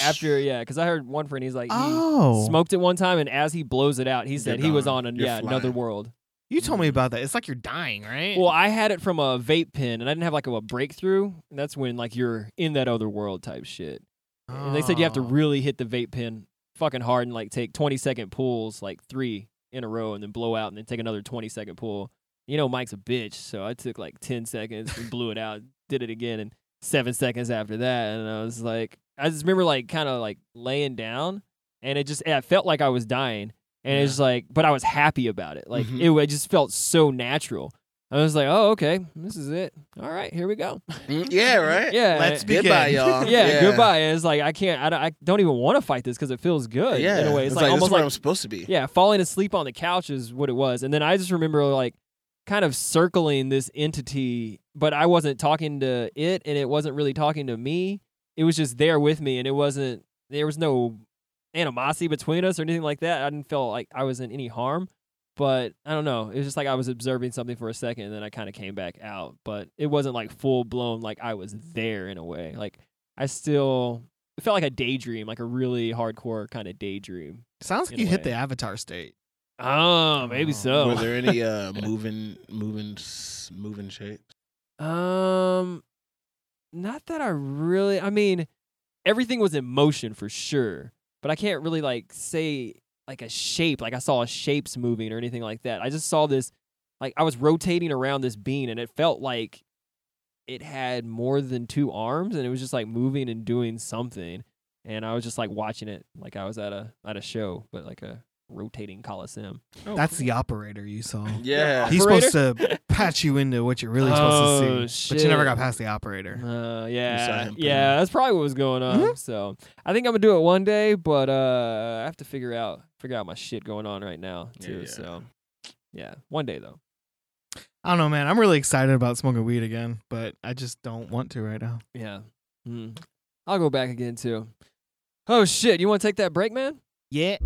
after yeah. Because I heard one friend, he's like he Oh, smoked it one time, and as he blows it out, he said he was on a, You're yeah another flying. world. You told me about that. It's like you're dying, right? Well, I had it from a vape pen, and I didn't have like a, breakthrough. And that's when like you're in that other world type shit. And they said you have to Oh. really hit the vape pen fucking hard and like take 20 second pulls, like three in a row, and then blow out, and then take another 20 second pull. You know, Mike's a bitch, so I took like 10 seconds and blew it out, did it again, and seven seconds after that, and I was like, I just remember like kind of like laying down, and it just it felt like I was dying, and it's just like, but I was happy about it. Like Mhm. it, it just felt so natural. I was like, oh okay, this is it. All right, here we go. Mm, yeah, right. Yeah, Let's and- begin. Goodbye, y'all. yeah, goodbye. And it's like I can't, I don't, I don't even want to fight this because it feels good. Yeah, in a way, it's, it's like, like, this almost is where like I'm supposed to be. yeah, falling asleep on the couch is what it was. And then I just remember like kind of circling this entity, but I wasn't talking to it, and it wasn't really talking to me. It was just there with me, and it wasn't. There was no animosity between us or anything like that. I didn't feel like I was in any harm. But I don't know. It was just like I was observing something for a second, and then I kind of came back out. But it wasn't like full blown, like I was there in a way. Like I still it felt like a daydream, like a really hardcore kind of daydream. Sounds like you hit the Avatar state. Oh, maybe Oh. so. Were there any uh moving moving moving shapes? Um, not that I really. I mean, everything was in motion for sure, but I can't really like say like a shape. Like I saw shapes moving or anything like that. I just saw this. Like I was rotating around this bean, and it felt like it had more than two arms, and it was just like moving and doing something. And I was just like watching it, like I was at a at a show, but like a rotating coliseum. That's the operator you saw. Yeah. He's Operator? supposed to patch you into what you're really supposed to see, Oh, but you never got past the operator. Uh, yeah, yeah, put that's probably what was going on. Mhm. So I think I'm gonna do it one day, but uh, I have to figure out figure out my shit going on right now Yeah, too. yeah. So yeah, one day though. I don't know, man. I'm really excited about smoking weed again, but I just don't want to right now. Yeah, mm. I'll go back again too. Oh shit, you want to take that break, man? Yeah.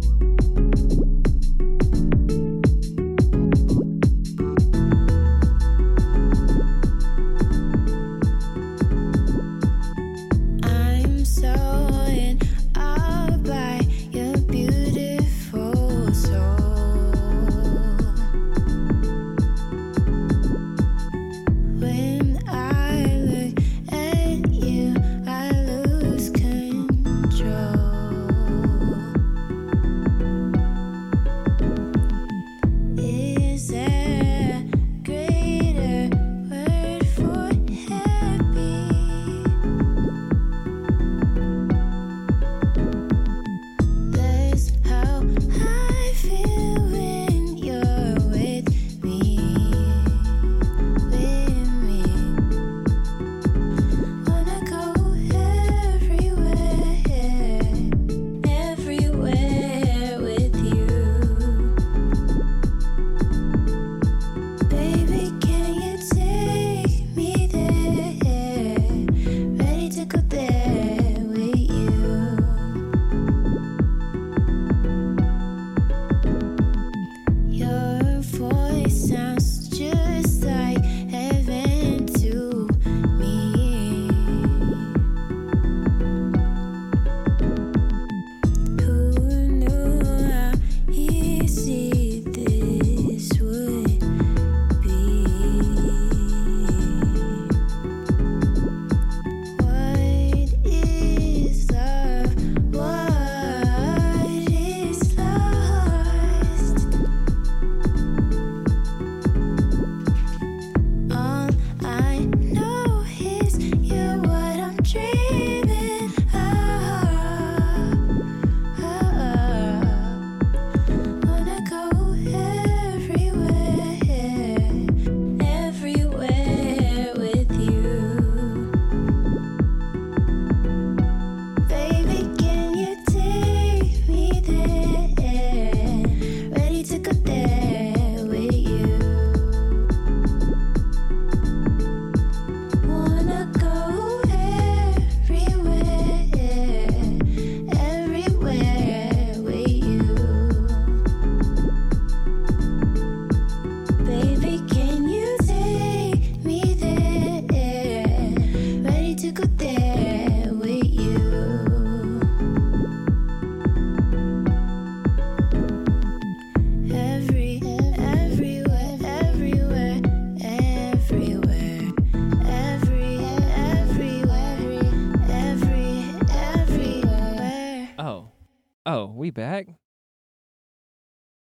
We back.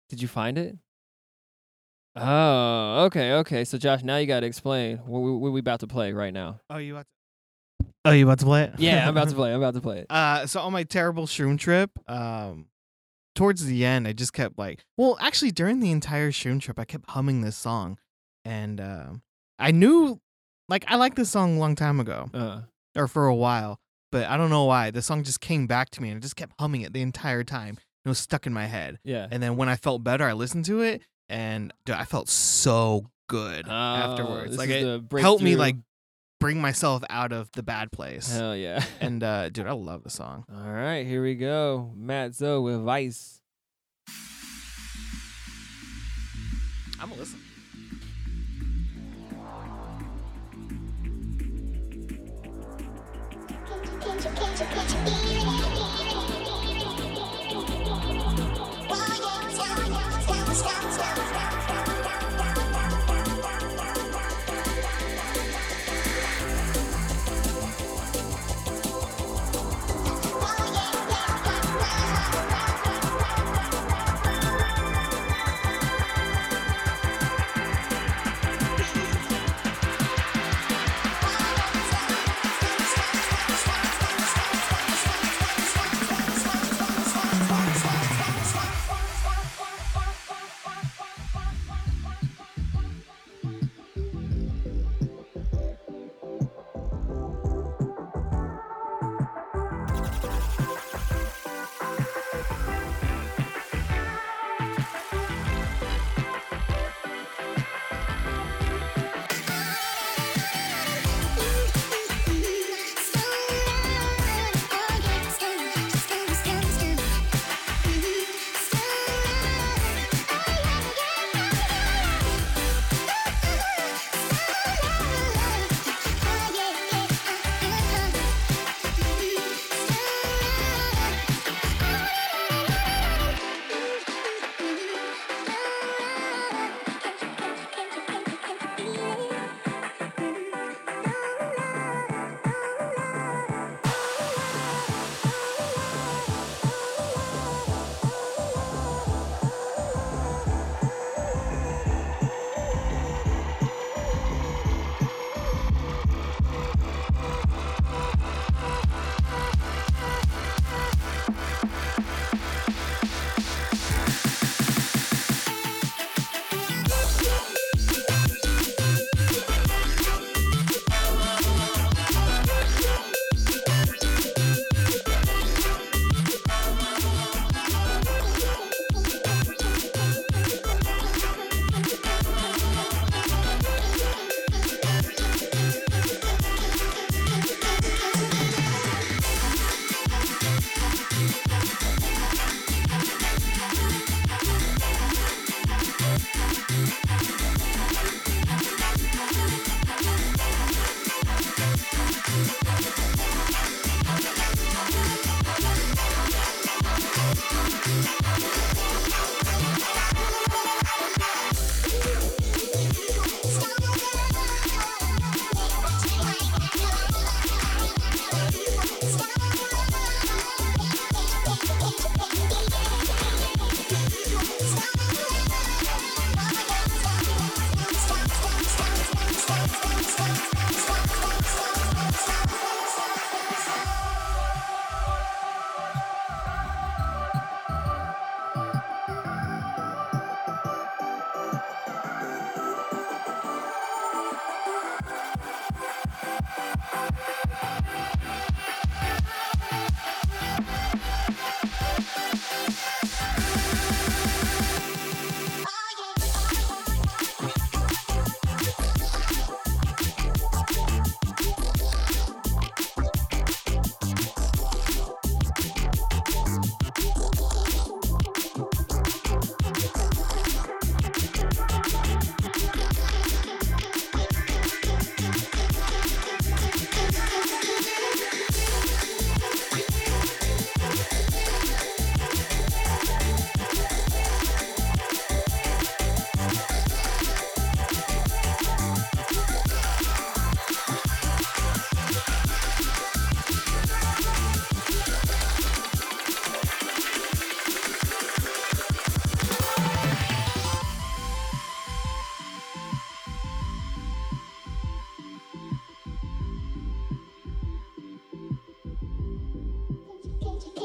Did you find it? Oh, okay, okay. So Josh, now you got to explain what we, what we about to play right now. Oh, you about to? Oh, you about to play it? Yeah, I'm about to play. I'm about to play it. Uh, so on my terrible shroom trip, um, towards the end, I just kept like, well, actually, during the entire shroom trip, I kept humming this song, and um, I knew, like, I liked this song a long time ago, Uh, or for a while, but I don't know why. The song just came back to me, and I just kept humming it the entire time. It was stuck in my head, yeah. and then when I felt better, I listened to it, and dude, I felt so good Oh, afterwards. Like it helped me like bring myself out of the bad place. Hell yeah. And uh, dude, I love the song. All right, here we go. Mat Zo with Vice. I'm gonna listen. Can Oh,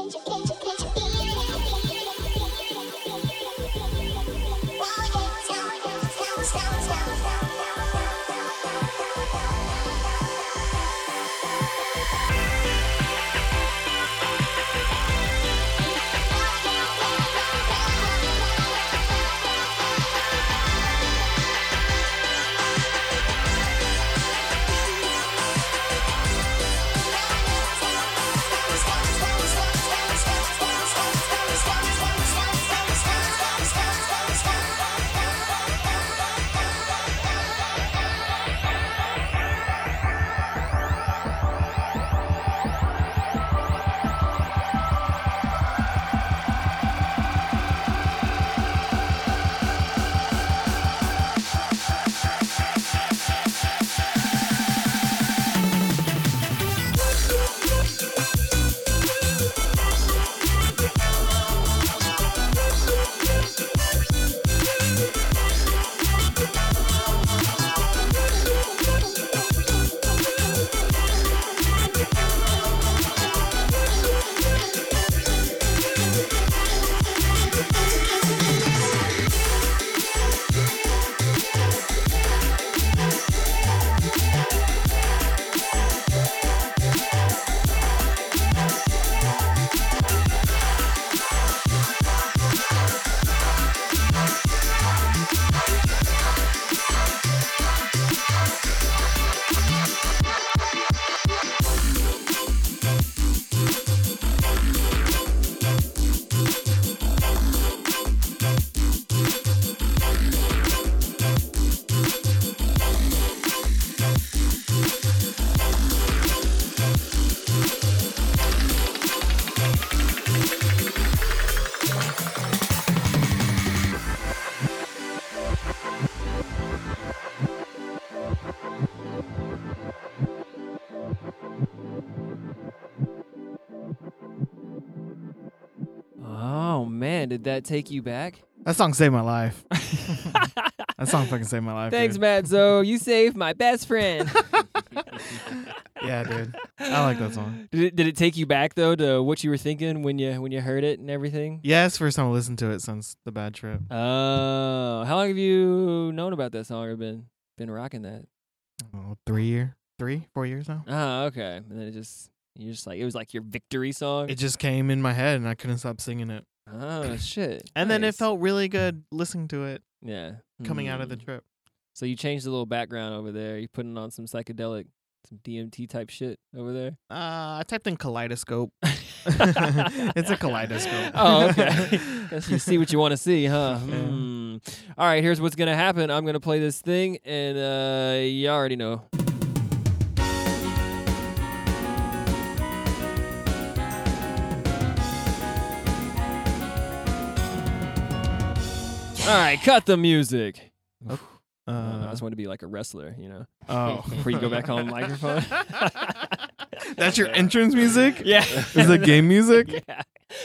Change it, change change. Did that take you back? That song saved my life. That song fucking saved my life. Thanks, dude. Mat Zo. You saved my best friend. Yeah, dude. I like that song. did it, did it take you back though to what you were thinking when you when you heard it and everything? Yeah, it's the first time I listened to it since the bad trip. Oh, how long have you known about that song or been been rocking that? Oh, three year, three, four years now. Oh, okay. And then it just you just like it was like your victory song. It just came in my head and I couldn't stop singing it. Oh shit. And then it Nice. felt really good listening to it yeah coming out of the Hmm. trip. So you changed the little background over there. You putting on some psychedelic, some DMT type shit over there. Uh, I typed in kaleidoscope. it's a kaleidoscope. Oh, okay. Guess you see what you want to see, huh? Yeah. Hmm. All right, here's what's gonna happen. I'm gonna play this thing, and uh, you already know. All right, cut the music. Uh, I just want to be like a wrestler, you know. oh, Before you go back on the microphone. That's your entrance music? Yeah. Is it game music? Yeah.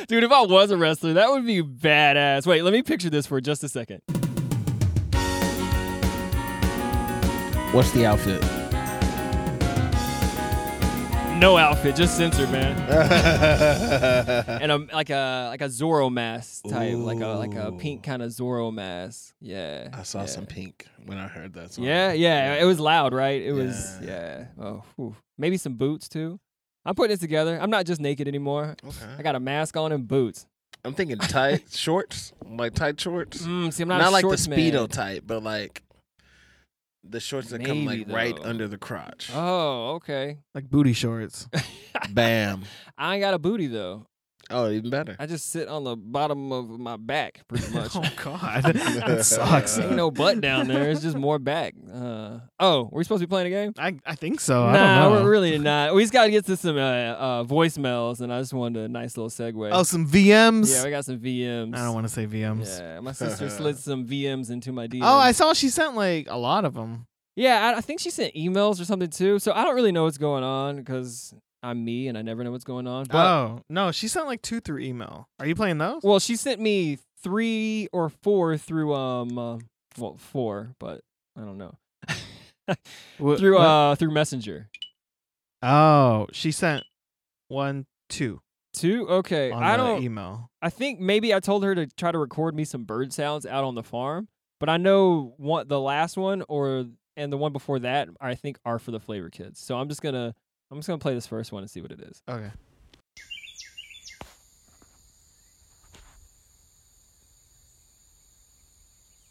Dude, if I was a wrestler, that would be badass. Wait, let me picture this for just a second. What's the outfit? No outfit, just censored, man. And a like a like a Zorro mask type, like a like a pink kind of Zorro mask. Yeah. I saw yeah. some pink when I heard that song. Yeah, yeah, it was loud, right? It was Yeah. yeah. Oh, whew. maybe some boots too. I'm putting it together. I'm not just naked anymore. Okay. I got a mask on and boots. I'm thinking tight shorts, like tight shorts. Mm, see, I'm not, Not, a like the speedo man. type, but like the shorts that come Maybe, like right though. under the crotch. Oh, okay. Like booty shorts. Bam. I ain't got a booty though. Oh, even better. I just sit on the bottom of my back pretty much. oh God, that sucks. Ain't no butt down there. It's just more back. Uh, oh, we supposed to be playing a game? I I think so. I don't know. we're really not. We just got to get to some uh, uh, voicemails, and I just wanted a nice little segue. Oh, some VMs. yeah, we got some VMs. I don't want to say VMs. Yeah, my sister slid some VMs into my DMs. Oh, I saw she sent like a lot of them. Yeah, I, I think she sent emails or something too. So I don't really know what's going on because I'm me and I never know what's going on. But oh no, she sent like two through email. Are you playing those? well, she sent me three or four through um, uh, well, four, but I don't know Wh- through what? uh through Messenger. oh, she sent one, two Two? Okay. on I the don't email. I think maybe I told her to try to record me some bird sounds out on the farm, but I know one the last one or and the one before that I think are for the flavor kids. So I'm just going to I'm just to play this first one and see what it is. Okay.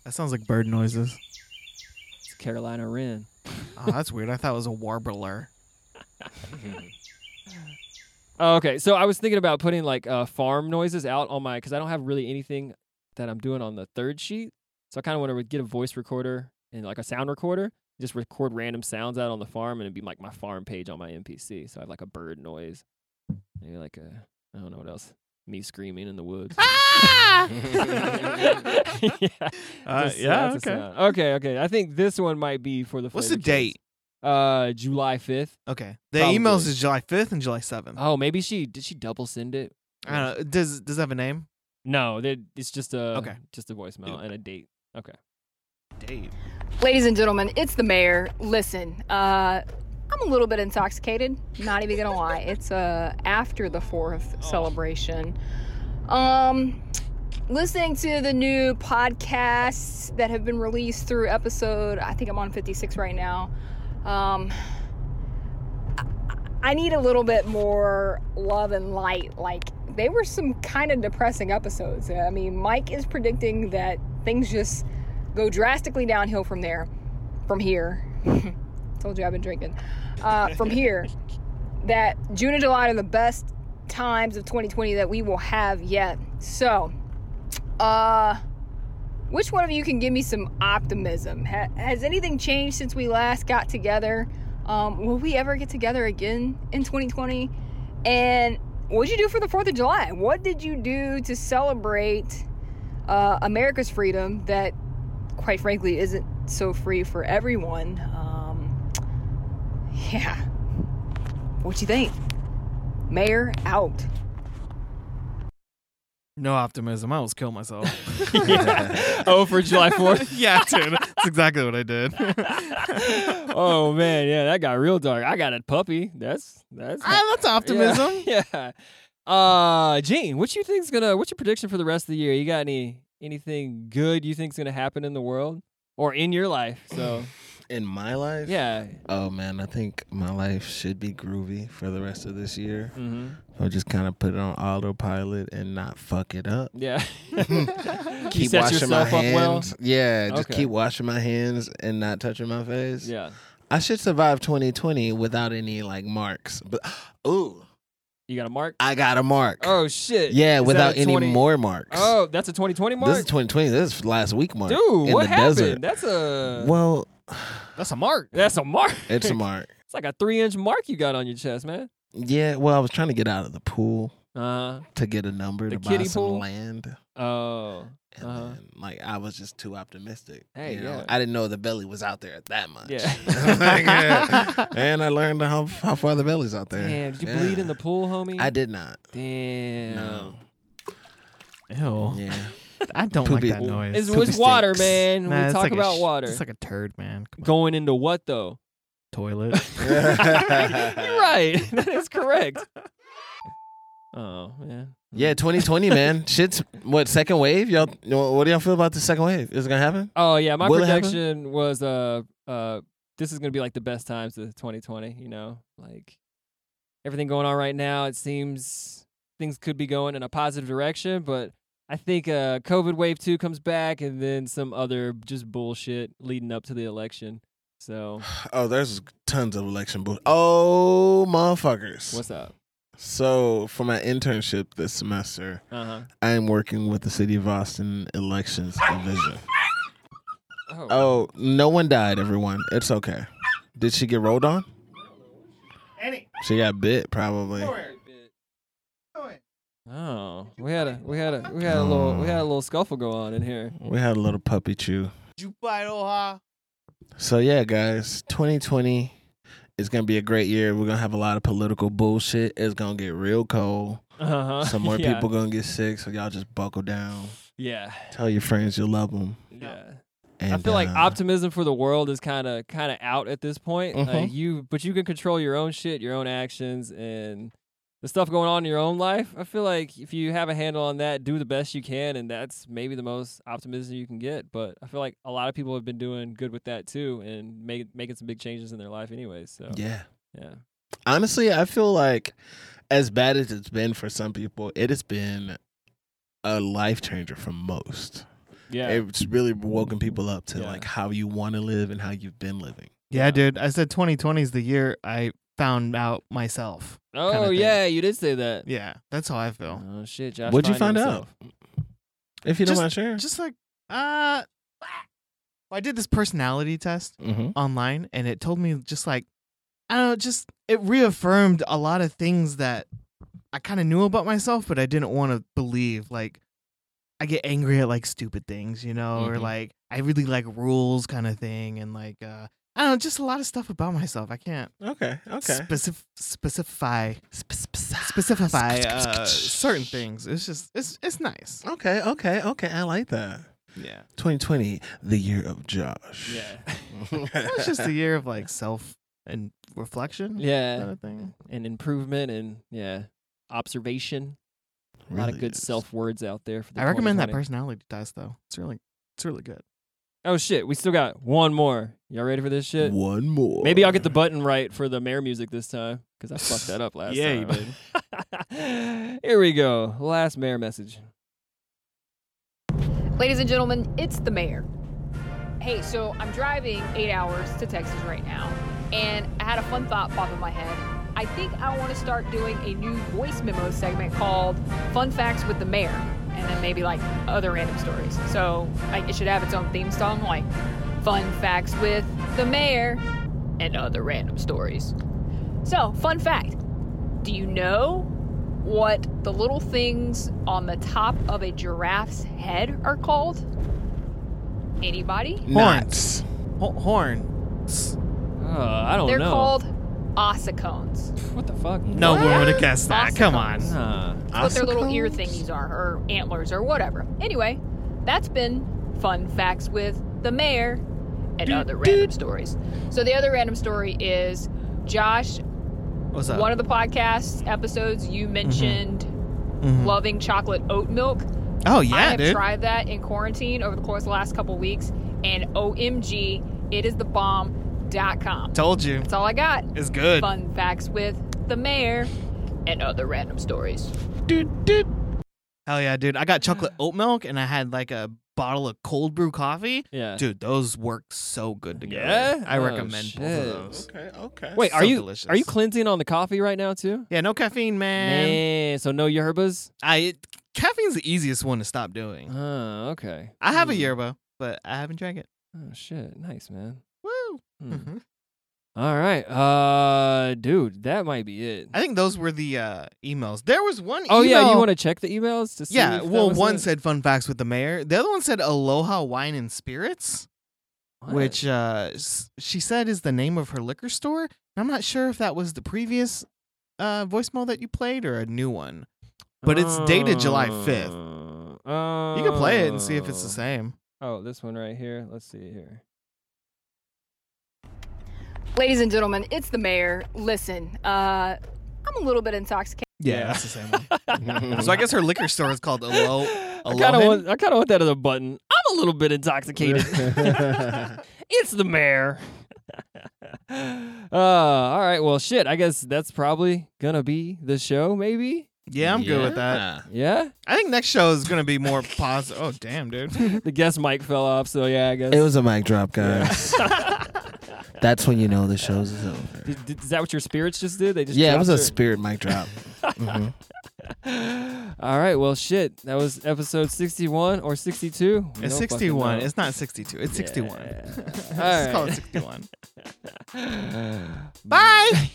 That sounds like bird noises. It's Carolina Wren. Oh, that's weird. I thought it was a warbler. Oh, okay. So I was thinking about putting like uh, farm noises out on my cuz I don't have really anything that I'm doing on the third sheet. So I kind of want to get a voice recorder and like a sound recorder, just record random sounds out on the farm and it'd be like my farm page on my MPC. So I have like a bird noise. Maybe like a I don't know what else. Me screaming in the woods. Ah! yeah. Uh, Just- yeah, okay. Okay, okay. I think this one might be for the What's the date? kids. Uh July 5th. Okay. The Probably. emails is July 5th and July 7th. Oh, maybe she did she double send it? I don't know. Does does it have a name? No, it's just a Okay. just a voicemail and a date. Okay. Date. Ladies and gentlemen, it's the mayor. Listen, uh, I'm a little bit intoxicated. Not even gonna lie. It's uh after the fourth celebration. Um, listening to the new podcasts that have been released through episode. I think I'm on 56 right now. Um, I- I need a little bit more love and light. Like they were some kind of depressing episodes. I mean, Mike is predicting that things just go drastically downhill from there. From here. Told you I've been drinking. Uh, from here, that June and July are the best times of 2020 that we will have yet. So, uh, which one of you can give me some optimism? Ha- has anything changed since we last got together? Um, will we ever get together again in 2020? And what'd you do for the 4th of July? What did you do to celebrate uh, America's freedom that, quite frankly, isn't so free for everyone? Um, yeah. What you think? Mayor out. No optimism. I almost kill myself. oh, for July 4th? yeah, dude. That's exactly what I did. oh man, yeah, that got real dark. I got a puppy. That's that's Ah, that's optimism. Yeah. yeah. Uh, Gene, what you think's gonna? What's your prediction for the rest of the year? You got any anything good you think is gonna happen in the world or in your life? So In my life, yeah. Oh man, I think my life should be groovy for the rest of this year. Mm-hmm. I'll just kind of put it on autopilot and not fuck it up. Yeah. Keep washing my up well. hands. Yeah, just Okay. keep washing my hands and not touching my face. Yeah. I should survive 2020 without any like marks. But ooh, You got a mark? I got a mark. Oh shit. yeah, Is that without a any 20 more marks. Oh, that's a 2020 mark. This is 2020. This is last week mark. Dude, in what the happened? desert. That's a Well, That's a mark. that's a mark. it's a mark. It's like a three inch mark you got on your chest, man. Yeah, well, I was trying to get out of the pool Uh to get a number The to buy kiddie some pool? land. oh. And Uh-huh. then, like, I was just too optimistic. Hey, you know? yeah. I didn't know the belly was out there that much. Yeah. Like, yeah. And I learned how, how far the belly's out there. Damn, did you Yeah. bleed in the pool, homie? I did not. Damn. No. Ew. Yeah. I don't Poopy. like that noise. It's, Poopy it's water, stinks. man. Nah, we talk like about sh- water. It's like a turd, man. Going into what though? toilet. You're right. that is correct. Oh man. Yeah, 2020, man. Shit's what second wave? Y'all, what do y'all feel about the second wave? Is it gonna happen? Oh yeah, my Will prediction was uh uh this is gonna be like the best times of 2020. You know, like everything going on right now. It seems things could be going in a positive direction, but I think uh COVID wave two comes back, and then some other just bullshit leading up to the election. So Oh, there's tons of election bull. Oh, motherfuckers. what's up? So for my internship this semester, Uh huh. I am working with the City of Austin Elections Division. Oh. Oh, no one died, everyone. It's okay. Did she get rolled on? She got bit, probably. Oh, we had a we had a we had a little we had a little scuffle go on in here. We had a little puppy chew. you bite, Oha? So yeah, guys, 2020 is gonna be a great year. We're gonna have a lot of political bullshit. It's gonna get real cold. Uh-huh. Some more yeah. people gonna get sick, so y'all just buckle down. Yeah. Tell your friends you love them. Yeah. And, I feel like uh, optimism for the world is kind of kind of out at this point. Like Mhm. you, but you can control your own shit, your own actions, and the stuff going on in your own life. I feel like if you have a handle on that, do the best you can, and that's maybe the most optimism you can get. But I feel like a lot of people have been doing good with that too, and make, making some big changes in their life, anyways. So Yeah. yeah, Honestly, I feel like as bad as it's been for some people, it has been a life changer for most. yeah, It's really woken people up to Yeah. like how you want to live and how you've been living. Yeah, Yeah. dude. I said 2020 is the year I found out myself. oh kinda thing. yeah, you did say that. Yeah, that's how I feel. Oh shit, Josh. What'd you finding find out? himself. If you don't mind sharing. Just like, uh, I did this personality test mm-hmm. online, and it told me just like, I don't know, just it reaffirmed a lot of things that I kind of knew about myself, but I didn't want to believe. Like, I get angry at like stupid things, you know, or Mhm. like I really like rules kind of thing, and like, uh, I don't know, just a lot of stuff about myself. I can't Okay. Okay. specif- specify specify uh, certain things. It's just it's it's nice. Okay. Okay. Okay. I like that. Yeah, 2020, the year of Josh. Yeah, it's just a year of like self and reflection. yeah. kind of thing. and improvement and yeah, observation. A lot of good is. self words out there for the I recommend that personality test though. It's really it's really good. Oh shit, we still got one more. Y'all ready for this shit? One more. Maybe I'll get the button right for the mayor music this time because I fucked that up last Yeah, you time. Here we go. Last mayor message. Ladies and gentlemen, it's the mayor. Hey, so I'm driving eight hours to Texas right now, and I had a fun thought pop in my head. I think I want to start doing a new voice memo segment called Fun Facts with the Mayor, and then maybe like other random stories. So like, it should have its own theme song, like Fun Facts with the Mayor and other random stories. So, fun fact do you know what the little things on the top of a giraffe's head are called? Anybody? Nuts. Ho- horns. Uh, I don't know. They're called ossicones. What the fuck? No one would have guessed that. Come on. Ossicones. Nah. That's what their little ear thingies are, or antlers, or whatever. Anyway, that's been fun facts with the mayor and other random stories. So the other random story is Josh. What's up? One of the podcast episodes you mentioned Mhm. loving chocolate oat milk. Oh I yeah, have dude. tried that in quarantine over the course of the last couple weeks, and OMG, it is the bomb.com. Told you. That's all I got. It's good. Fun facts with the mayor and other random stories. Dude, dude. Hell yeah, dude. I got chocolate oat milk and I had like a bottle of cold brew coffee. Yeah. Dude, those work so good together. Yeah? I Oh, recommend both of those. Okay, okay. Wait, are so you delicious. are you cleansing on the coffee right now too? Yeah, no caffeine, man. Man, so no yerbas. I caffeine's the easiest one to stop doing. Oh, okay. I have a Hmm. yerba, but I haven't drank it. Oh shit, nice man. Hmm. Mhm. All right, uh, dude, that might be it. I think those were the uh, emails. There was one. Oh yeah, you want to check the emails to see? Yeah, well, one it? said fun facts with the mayor. The other one said Aloha Wine and Spirits, What? which uh, she said is the name of her liquor store. I'm not sure if that was the previous uh, voicemail that you played or a new one. but it's dated July 5th. Uh, You can play it and see if it's the oh. same. Oh, this one right here. Let's see here. Ladies and gentlemen, it's the mayor. Listen, uh, I'm a little bit intoxicated. Yeah. that's the same one. so I guess her liquor store is called Alo. I kind of want. I kind of want that as a button. I'm a little bit intoxicated. it's the mayor. uh, all right. Well, shit. I guess that's probably gonna be the show. Maybe. Yeah, I'm good with that. Yeah. Yeah. I think next show is gonna be more positive. Oh damn, dude. The guest mic fell off, so yeah. I guess. It was a mic drop, guys. That's when you know the show's is over. Did- did- is that what your spirits just did? They just Yeah, it was a dropped spirit mic drop. Mhm. All right. Well, shit. That was episode 61 or 62. We It's don't fucking 61. know. It's not 62. It's 61. Yeah. Let's All call it 61. Bye. Bye.